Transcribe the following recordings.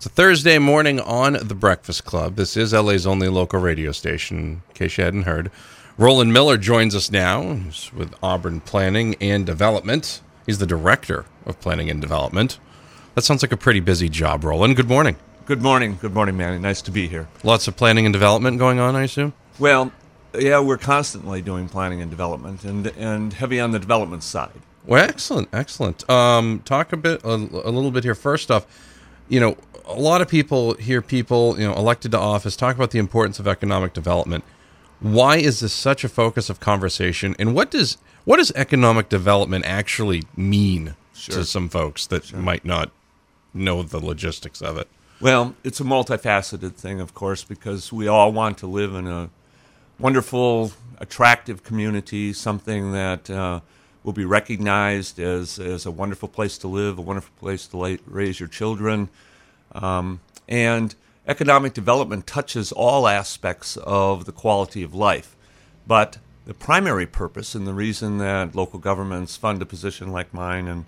It's a Thursday morning on The Breakfast Club. This is LA's only local radio station, in case you hadn't heard. Roland Miller joins us now He's with Auburn Planning and Development. He's the Director of Planning and Development. That sounds like a pretty busy job, Roland. Good morning. Good morning. Good morning, Manny. Nice to be here. Lots of planning and development going on, I assume? Well, yeah, we're constantly doing planning and development and, and heavy on the development side. Well, excellent, excellent. Um, talk a bit, a, a little bit here. First off, you know, a lot of people hear people, you know, elected to office talk about the importance of economic development. Why is this such a focus of conversation? And what does what does economic development actually mean sure. to some folks that sure. might not know the logistics of it? Well, it's a multifaceted thing, of course, because we all want to live in a wonderful, attractive community, something that uh, will be recognized as, as a wonderful place to live, a wonderful place to la- raise your children. Um, and economic development touches all aspects of the quality of life. But the primary purpose and the reason that local governments fund a position like mine and,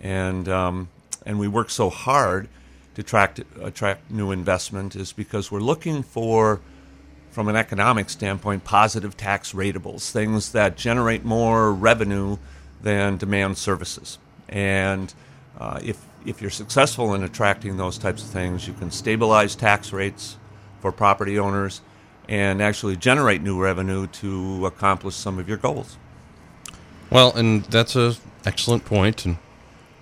and, um, and we work so hard to attract, attract new investment is because we're looking for from an economic standpoint, positive tax ratables, things that generate more revenue than demand services. And uh, if, if you're successful in attracting those types of things, you can stabilize tax rates for property owners and actually generate new revenue to accomplish some of your goals. Well, and that's an excellent point, and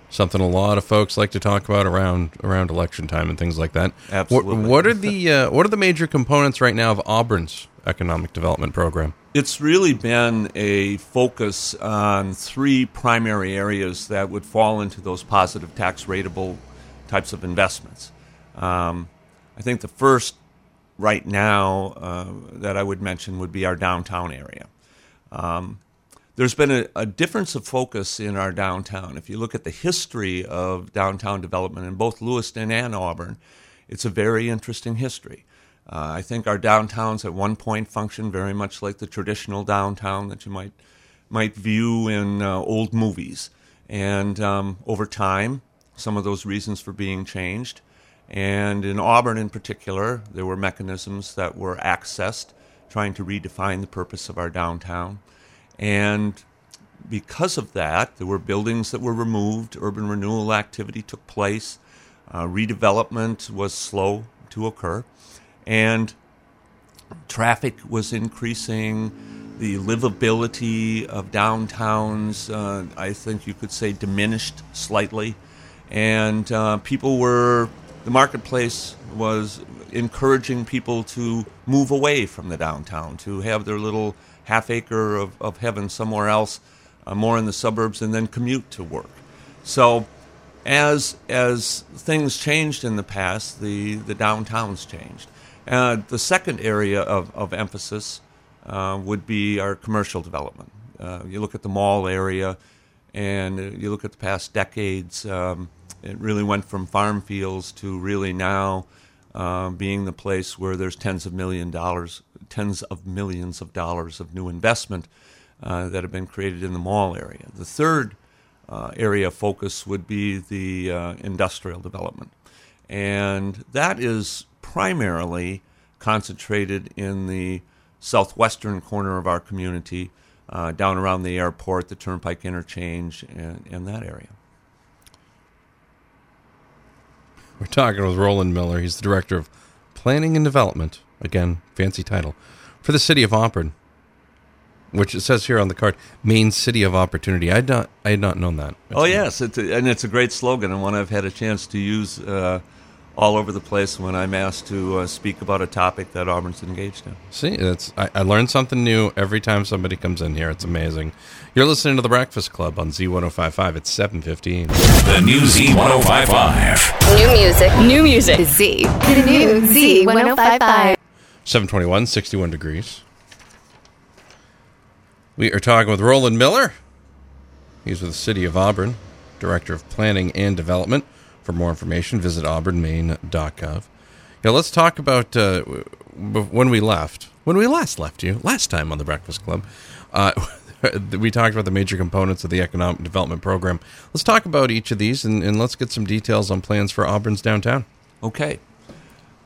something a lot of folks like to talk about around around election time and things like that. Absolutely. What, what are the uh, what are the major components right now of Auburn's economic development program? It's really been a focus on three primary areas that would fall into those positive tax rateable types of investments. Um, I think the first right now uh, that I would mention would be our downtown area. Um, there's been a, a, difference of focus in our downtown. If you look at the history of downtown development in both Lewiston and Auburn, it's a very interesting history. Uh, I think our downtowns at one point functioned very much like the traditional downtown that you might might view in uh, old movies. And um, over time, some of those reasons for being changed. And in Auburn, in particular, there were mechanisms that were accessed trying to redefine the purpose of our downtown. And because of that, there were buildings that were removed, urban renewal activity took place, uh, redevelopment was slow to occur, and traffic was increasing. The livability of downtowns, uh, I think you could say, diminished slightly. And uh, people were, the marketplace was encouraging people to move away from the downtown, to have their little half acre of, of heaven somewhere else, uh, more in the suburbs, and then commute to work. So, as as things changed in the past, the the downtowns changed. Uh, the second area of, of emphasis uh, would be our commercial development. Uh, you look at the mall area, and you look at the past decades. Um, it really went from farm fields to really now uh, being the place where there's tens of million dollars tens of millions of dollars of new investment uh, that have been created in the mall area. The third uh, area of focus would be the industrial development. And that is primarily concentrated in the southwestern corner of our community, uh, down around the airport, the Turnpike Interchange, and, and that area. We're talking with Roland Miller. He's the director of planning and development Again, fancy title. For the city of Auburn, which it says here on the card, Maine city of opportunity. I had not, I had not known that. oh yes, it's a, and it's a great slogan and one I've had a chance to use uh, all over the place when I'm asked to uh, speak about a topic that Auburn's engaged in. See, it's I, I learn something new every time somebody comes in here. It's amazing. You're listening to the Breakfast Club on Z1055. It's 7:15. The new Z1055. New music. New music. Z. The new Z1055. 721, 61 degrees. We are talking with Roland Miller. He's with the City of Auburn, Director of Planning and Development. For more information, visit auburnmaine.gov. Yeah, let's talk about uh, when we left. When we last left you, last time on the Breakfast Club, uh, we talked about the major components of the economic development program. Let's talk about each of these and, and let's get some details on plans for Auburn's downtown. Okay.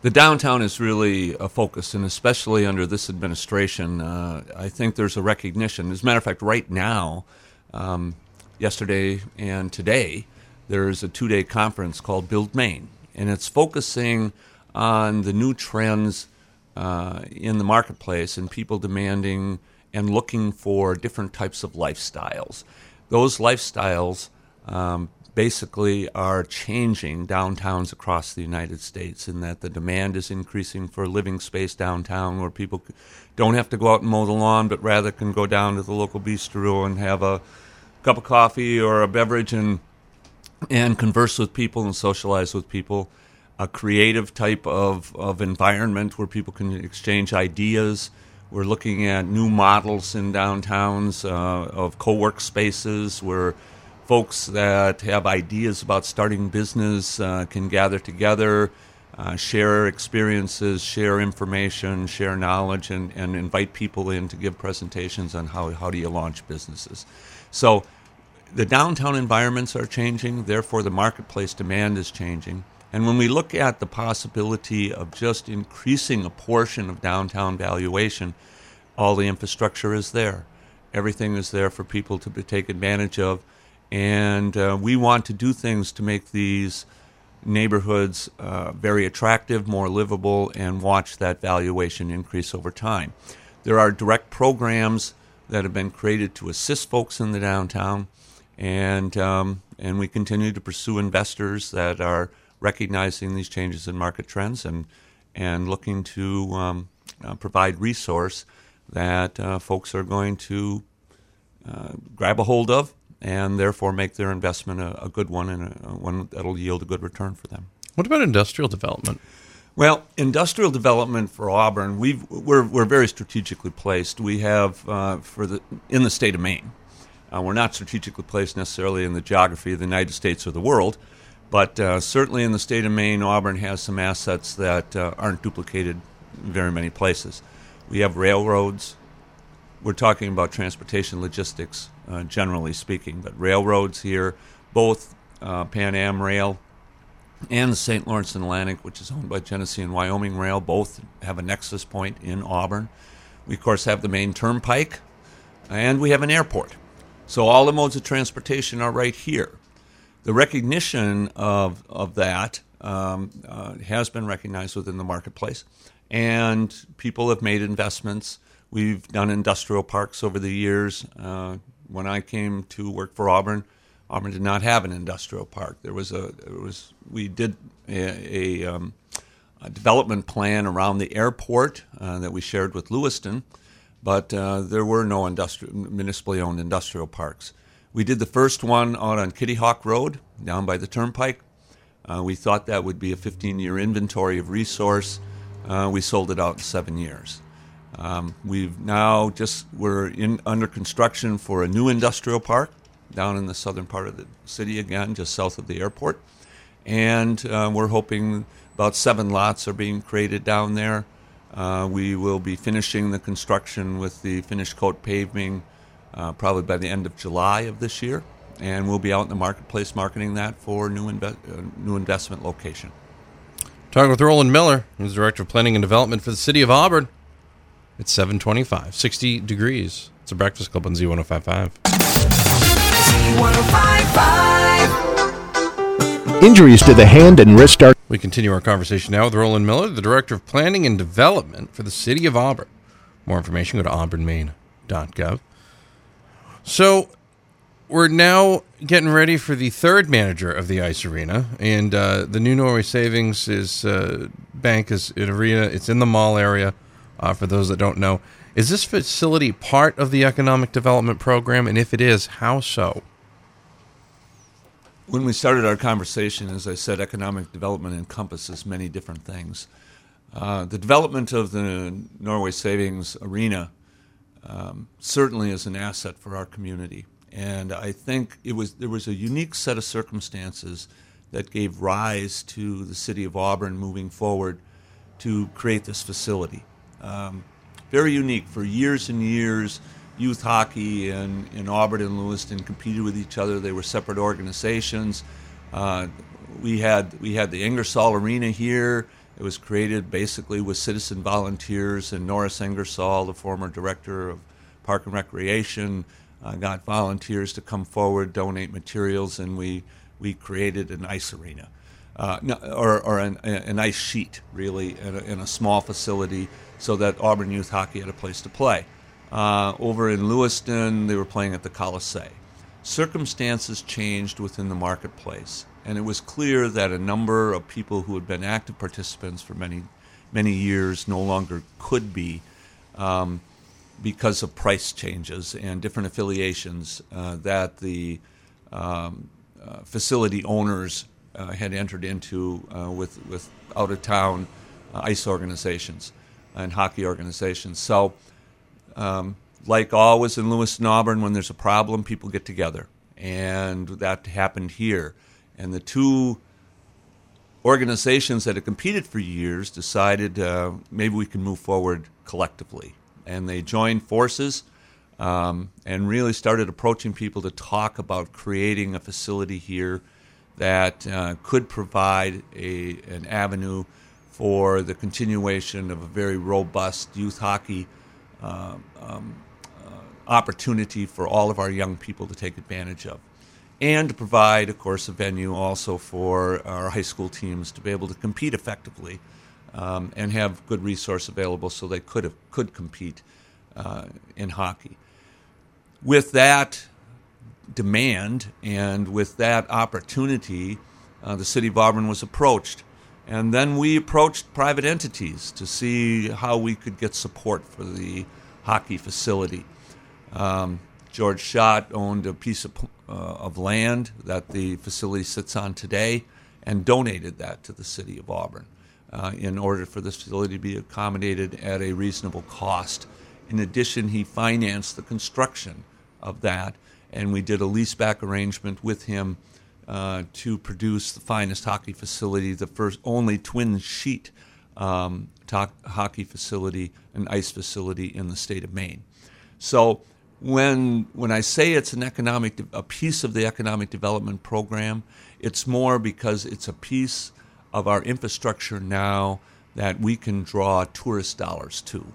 The downtown is really a focus, and especially under this administration, uh, I think there's a recognition. As a matter of fact, right now, um, yesterday and today, there's a two day conference called Build Maine, and it's focusing on the new trends uh, in the marketplace and people demanding and looking for different types of lifestyles. Those lifestyles um, basically are changing downtowns across the United States in that the demand is increasing for living space downtown where people don't have to go out and mow the lawn, but rather can go down to the local bistro and have a cup of coffee or a beverage and and converse with people and socialize with people. A creative type of, of environment where people can exchange ideas. We're looking at new models in downtowns uh, of co work spaces where folks that have ideas about starting business uh, can gather together, uh, share experiences, share information, share knowledge, and, and invite people in to give presentations on how, how do you launch businesses. So the downtown environments are changing, therefore, the marketplace demand is changing. And when we look at the possibility of just increasing a portion of downtown valuation, all the infrastructure is there. Everything is there for people to take advantage of and uh, we want to do things to make these neighborhoods uh, very attractive, more livable, and watch that valuation increase over time. There are direct programs that have been created to assist folks in the downtown, and um, and we continue to pursue investors that are recognizing these changes in market trends and and looking to um, uh, provide resource that uh, folks are going to uh, grab a hold of and therefore make their investment a, a good one and a, one that'll yield a good return for them. What about industrial development? Well, industrial development for Auburn, we we're, we're very strategically placed. We have uh, for the in the state of Maine. Uh, we're not strategically placed necessarily in the geography of the United States or the world, but uh, certainly in the state of Maine, Auburn has some assets that uh, aren't duplicated in very many places. We have railroads. We're talking about transportation logistics uh, generally speaking. But railroads here, both uh, Pan Am Rail and the St. Lawrence and Atlantic, which is owned by Genesee and Wyoming Rail, both have a nexus point in Auburn. We, of course, have the Maine turnpike, and we have an airport. So all the modes of transportation are right here. The recognition of, of that um, uh, has been recognized within the marketplace, and people have made investments. We've done industrial parks over the years. Uh, when I came to work for Auburn, Auburn did not have an industrial park. There was a there was we did a, a, um, a development plan around the airport uh, that we shared with Lewiston, but uh, there were no industrial municipally owned industrial parks. We did the first one out on Kitty Hawk Road down by the turnpike. Uh, we thought that would be a 15 year inventory of resource. Uh, we sold it out in seven years. Um, we've now just we're in under construction for a new industrial park down in the southern part of the city again, just south of the airport, and uh, we're hoping about seven lots are being created down there. Uh, we will be finishing the construction with the finish coat paving uh, probably by the end of July of this year, and we'll be out in the marketplace marketing that for new inve- uh, new investment location. Talking with Roland Miller, who's Director of Planning and Development for the City of Auburn. It's 725, 60 degrees. It's a breakfast club on Z1055. Z1055. Injuries to the hand and wrist are. We continue our conversation now with Roland Miller, the Director of Planning and Development for the City of Auburn. More information, go to auburnmaine.gov. So, we're now getting ready for the third manager of the ice arena, and uh, the new Norway Savings is uh, bank is an arena. It's in the mall area. Uh, for those that don't know, is this facility part of the economic development program? And if it is, how so? When we started our conversation, as I said, economic development encompasses many different things. Uh, the development of the Norway Savings Arena um, certainly is an asset for our community, and I think it was there was a unique set of circumstances that gave rise to the city of Auburn moving forward to create this facility. Um, very unique. For years and years, youth hockey and in Auburn and Lewiston competed with each other. They were separate organizations. Uh, we had we had the Ingersoll Arena here. It was created basically with citizen volunteers, and Norris Ingersoll, the former director of Park and Recreation, uh, got volunteers to come forward, donate materials, and we we created an ice arena, uh, no, or, or an, an, ice sheet, really, in a, in a, small facility, so that Auburn youth hockey had a place to play. Uh, over in Lewiston, they were playing at the Colisee. Circumstances changed within the marketplace, and it was clear that a number of people who had been active participants for many, many years no longer could be. Um, because of price changes and different affiliations uh, that the um, uh, facility owners uh, had entered into uh, with, with out of town uh, ice organizations and hockey organizations. So um, like always in Lewiston Auburn, when there's a problem, people get together. And that happened here. And the two organizations that had competed for years decided uh, maybe we can move forward collectively. And they joined forces um, and really started approaching people to talk about creating a facility here that uh, could provide a, an avenue for the continuation of a very robust youth hockey uh, um, opportunity for all of our young people to take advantage of. And to provide, of course, a venue also for our high school teams to be able to compete effectively um, and have good resource available so they could have, could compete uh, in hockey. With that demand and with that opportunity, uh, the city of Auburn was approached. And then we approached private entities to see how we could get support for the hockey facility. Um, George Schott owned a piece of, uh, of land that the facility sits on today and donated that to the city of Auburn uh, in order for this facility to be accommodated at a reasonable cost. In addition, he financed the construction of that, and we did a leaseback arrangement with him uh, to produce the finest hockey facility, the first only twin sheet um, to- hockey facility, and ice facility in the state of Maine. So when when I say it's an economic a piece of the economic development program, it's more because it's a piece of our infrastructure now that we can draw tourist dollars to.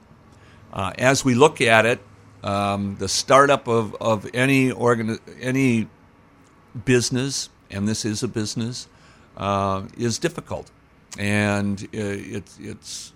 Uh, as we look at it, um, the startup of, of any organ, any business, and this is a business, uh, is difficult, and uh, it's it's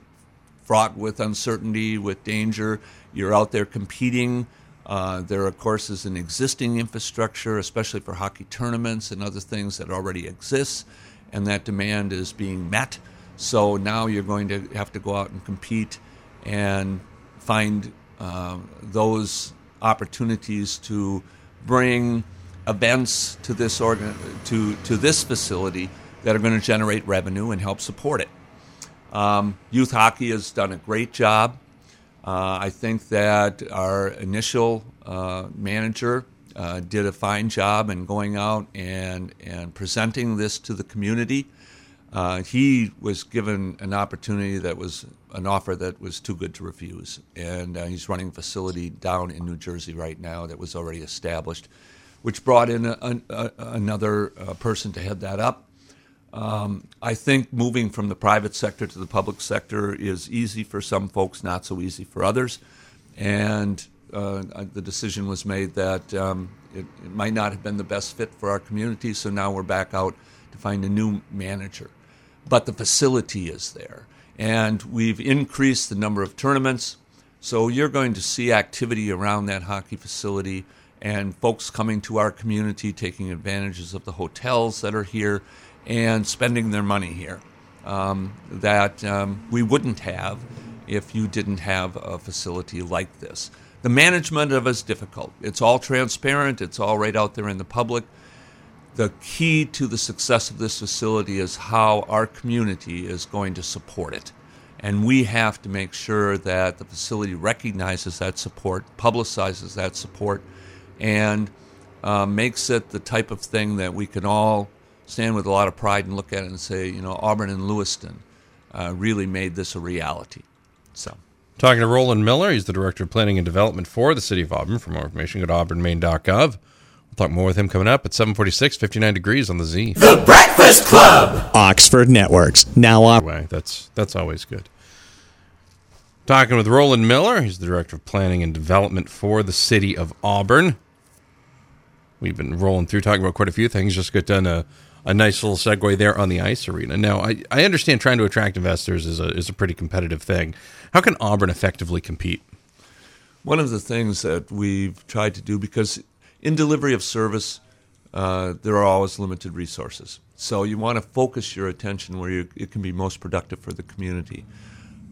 fraught with uncertainty, with danger. You're out there competing uh, there, of course, is an existing infrastructure, especially for hockey tournaments and other things that already exists, and that demand is being met. So now you're going to have to go out and compete and find uh, those opportunities to bring events to this organ- to to this facility that are going to generate revenue and help support it. Um, youth hockey has done a great job. Uh, I think that our initial uh, manager uh, did a fine job in going out and, and presenting this to the community. Uh, he was given an opportunity that was an offer that was too good to refuse. And uh, he's running a facility down in New Jersey right now that was already established, which brought in a, a, another uh, person to head that up. Um, I think moving from the private sector to the public sector is easy for some folks, not so easy for others. And uh, the decision was made that um, it, it, might not have been the best fit for our community, so now we're back out to find a new manager. But the facility is there, and we've increased the number of tournaments. So you're going to see activity around that hockey facility and folks coming to our community, taking advantages of the hotels that are here and spending their money here um, that um, we wouldn't have if you didn't have a facility like this. The management of it is difficult. It's all transparent, it's all right out there in the public. The key to the success of this facility is how our community is going to support it. And we have to make sure that the facility recognizes that support, publicizes that support, and uh, makes it the type of thing that we can all stand with a lot of pride and look at it and say, you know, Auburn and Lewiston uh, really made this a reality. So. Talking to Roland Miller, he's the Director of Planning and Development for the City of Auburn. For more information, go to auburnmaine.gov We'll talk more with him coming up at 746, 59 degrees on the Z. The Breakfast Club. Oxford Networks. Now on. Way. That's, that's always good. Talking with Roland Miller. He's the Director of Planning and Development for the City of Auburn. We've been rolling through talking about quite a few things. Just got done a, a nice little segue there on the ice arena. Now, I, I understand trying to attract investors is a, is a pretty competitive thing. How can Auburn effectively compete? One of the things that we've tried to do, because in delivery of service, uh, there are always limited resources. So you want to focus your attention where you, it can be most productive for the community.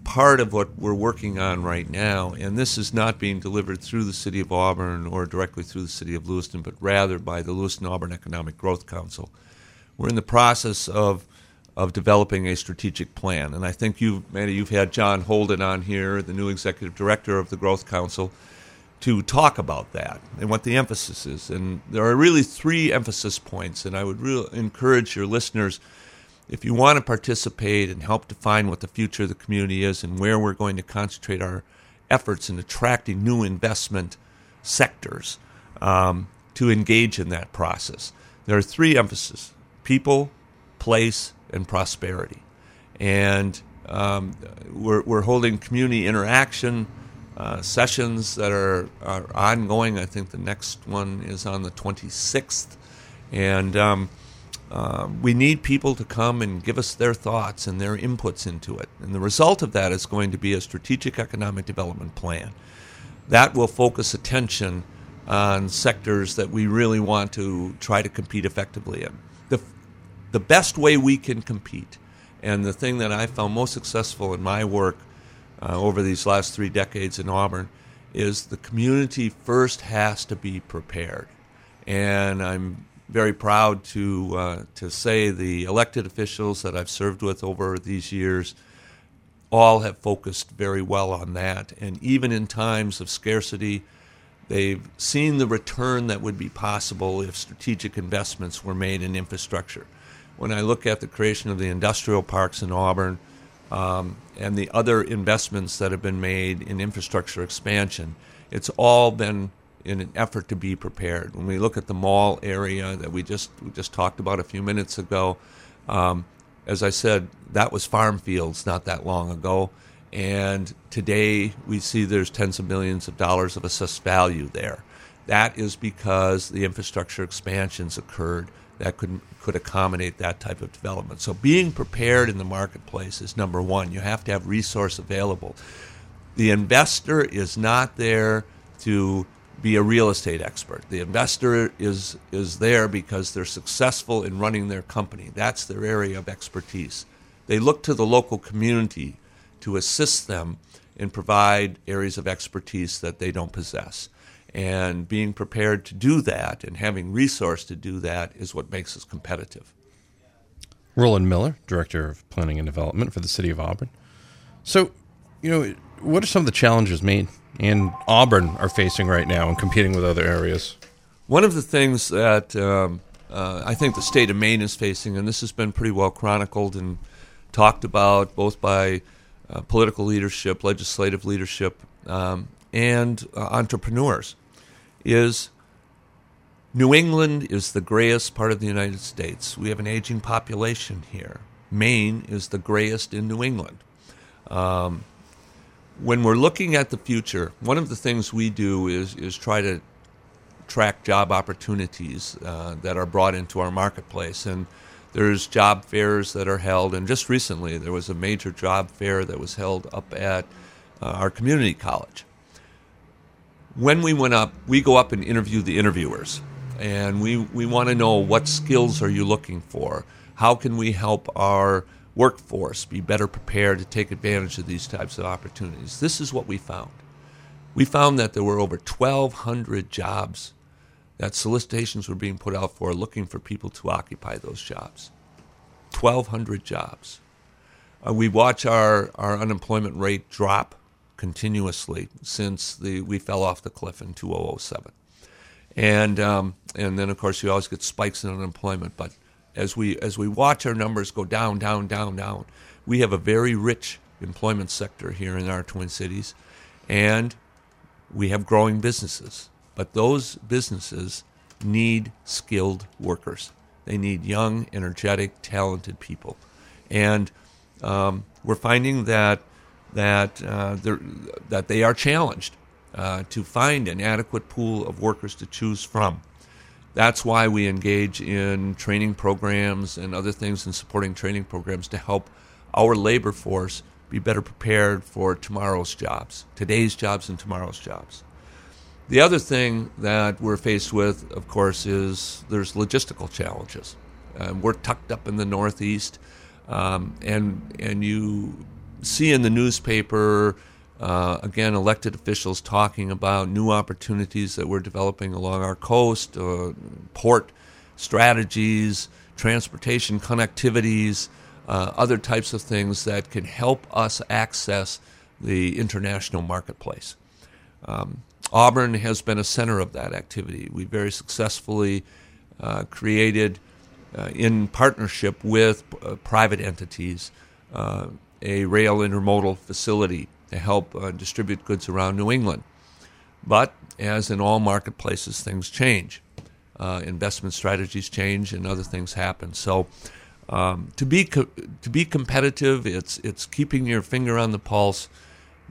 Part of what we're working on right now, and this is not being delivered through the City of Auburn or directly through the City of Lewiston, but rather by the Lewiston Auburn Economic Growth Council. We're in the process of of developing a strategic plan. And I think you, Manny, you've had John Holden on here, the new executive director of the Growth Council, to talk about that and what the emphasis is. And there are really three emphasis points, and I would really encourage your listeners, if you want to participate and help define what the future of the community is and where we're going to concentrate our efforts in attracting new investment sectors um, to engage in that process. There are three emphases people, place, and prosperity. And um, we're, we're holding community interaction uh, sessions that are, are ongoing. I think the next one is on the 26th. And um, uh, we need people to come and give us their thoughts and their inputs into it. And the result of that is going to be a strategic economic development plan. That will focus attention on sectors that we really want to try to compete effectively in. The, the best way we can compete, and the thing that I found most successful in my work uh, over these last three decades in Auburn, is the community first has to be prepared. And I'm very proud to uh, to say the elected officials that I've served with over these years all have focused very well on that. And even in times of scarcity, they've seen the return that would be possible if strategic investments were made in infrastructure. When I look at the creation of the industrial parks in Auburn um, and the other investments that have been made in infrastructure expansion, it's all been in an effort to be prepared. When we look at the mall area that we just we just talked about a few minutes ago, um, as I said, that was farm fields not that long ago, and today we see there's tens of millions of dollars of assessed value there. That is because the infrastructure expansions occurred that could could accommodate that type of development. So being prepared in the marketplace is number one. You have to have resource available. The investor is not there to be a real estate expert. The investor is is there because they're successful in running their company. That's their area of expertise. They look to the local community to assist them and provide areas of expertise that they don't possess. And being prepared to do that and having resource to do that is what makes us competitive. Roland Miller, Director of Planning and Development for the City of Auburn. So, you know, what are some of the challenges Maine and Auburn are facing right now and competing with other areas? One of the things that um, uh, I think the state of Maine is facing, and this has been pretty well chronicled and talked about both by uh, political leadership, legislative leadership, um, and uh, entrepreneurs, is New England is the grayest part of the United States. We have an aging population here. Maine is the grayest in New England. Um, when we're looking at the future, one of the things we do is is try to track job opportunities uh, that are brought into our marketplace. And there's job fairs that are held, and just recently there was a major job fair that was held up at uh, our community college. When we went up, we go up and interview the interviewers, and we, we want to know what skills are you looking for? How can we help our workforce be better prepared to take advantage of these types of opportunities? This is what we found. We found that there were over 1,200 jobs that solicitations were being put out for looking for people to occupy those jobs. 1,200 jobs. Uh, we watch our, our unemployment rate drop continuously since the, we fell off the cliff in 2007. And, um, and then, of course, you always get spikes in unemployment. But as we, as we watch our numbers go down, down, down, down, we have a very rich employment sector here in our Twin Cities. And we have growing businesses but those businesses need skilled workers. They need young, energetic, talented people, and um, we're finding that that uh, that they are challenged uh, to find an adequate pool of workers to choose from. That's why we engage in training programs and other things and supporting training programs to help our labor force be better prepared for tomorrow's jobs, today's jobs, and tomorrow's jobs. The other thing that we're faced with, of course, is there's logistical challenges. Um, we're tucked up in the Northeast, um, and and you see in the newspaper uh, again elected officials talking about new opportunities that we're developing along our coast, uh, port strategies, transportation connectivities, uh, other types of things that can help us access the international marketplace. Um, Auburn has been a center of that activity. We very successfully uh, created, uh, in partnership with uh, private entities, a rail intermodal facility to help uh, distribute goods around New England. But as in all marketplaces, things change. Uh, investment strategies change, and other things happen. So, um, to be co- to be competitive, it's it's keeping your finger on the pulse,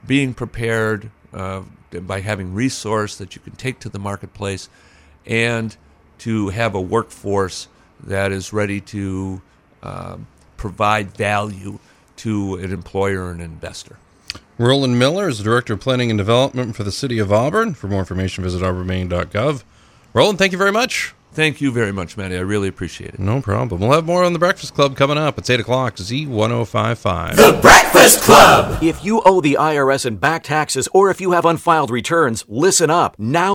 being prepared uh, by having resource that you can take to the marketplace, and to have a workforce that is ready to uh, provide value to an employer and an investor. Roland Miller is the Director of Planning and Development for the City of Auburn. For more information, visit auburnmaine.gov. Roland, thank you very much. Thank you very much, Matty. I really appreciate it. No problem. We'll have more on the Breakfast Club coming up. It's 8 o'clock, Z1055. The Breakfast Club. If you owe the IRS in back taxes or if you have unfiled returns, listen up. Now